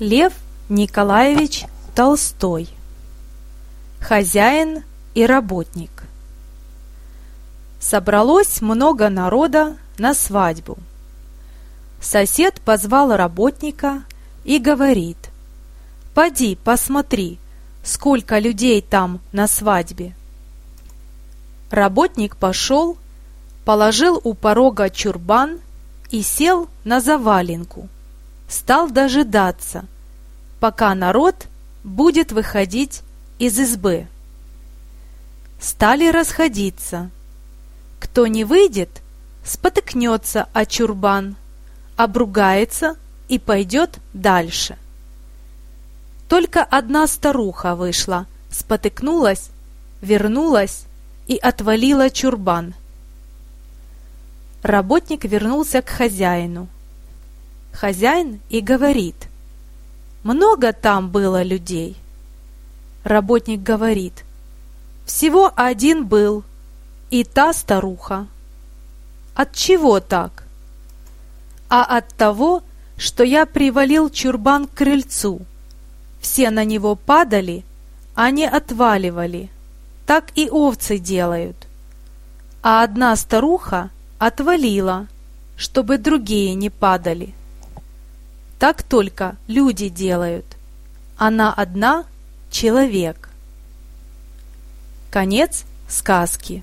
Лев Николаевич Толстой Хозяин и работник Собралось много народа на свадьбу. Сосед позвал работника и говорит, «Поди, посмотри, сколько людей там на свадьбе». Работник пошел, положил у порога чурбан и сел на заваленку. Стал дожидаться, пока народ будет выходить из избы. Стали расходиться. Кто не выйдет, спотыкнется о чурбан, обругается и пойдет дальше. Только одна старуха вышла, спотыкнулась, вернулась и отвалила чурбан. Работник вернулся к хозяину. Хозяин и говорит, «Много там было людей?» Работник говорит, «Всего один был, и та старуха». «От чего так?» «А от того, что я привалил чурбан к крыльцу. Все на него падали, а не отваливали. Так и овцы делают. А одна старуха отвалила, чтобы другие не падали. Так только люди делают. Она одна — человек. Конец сказки.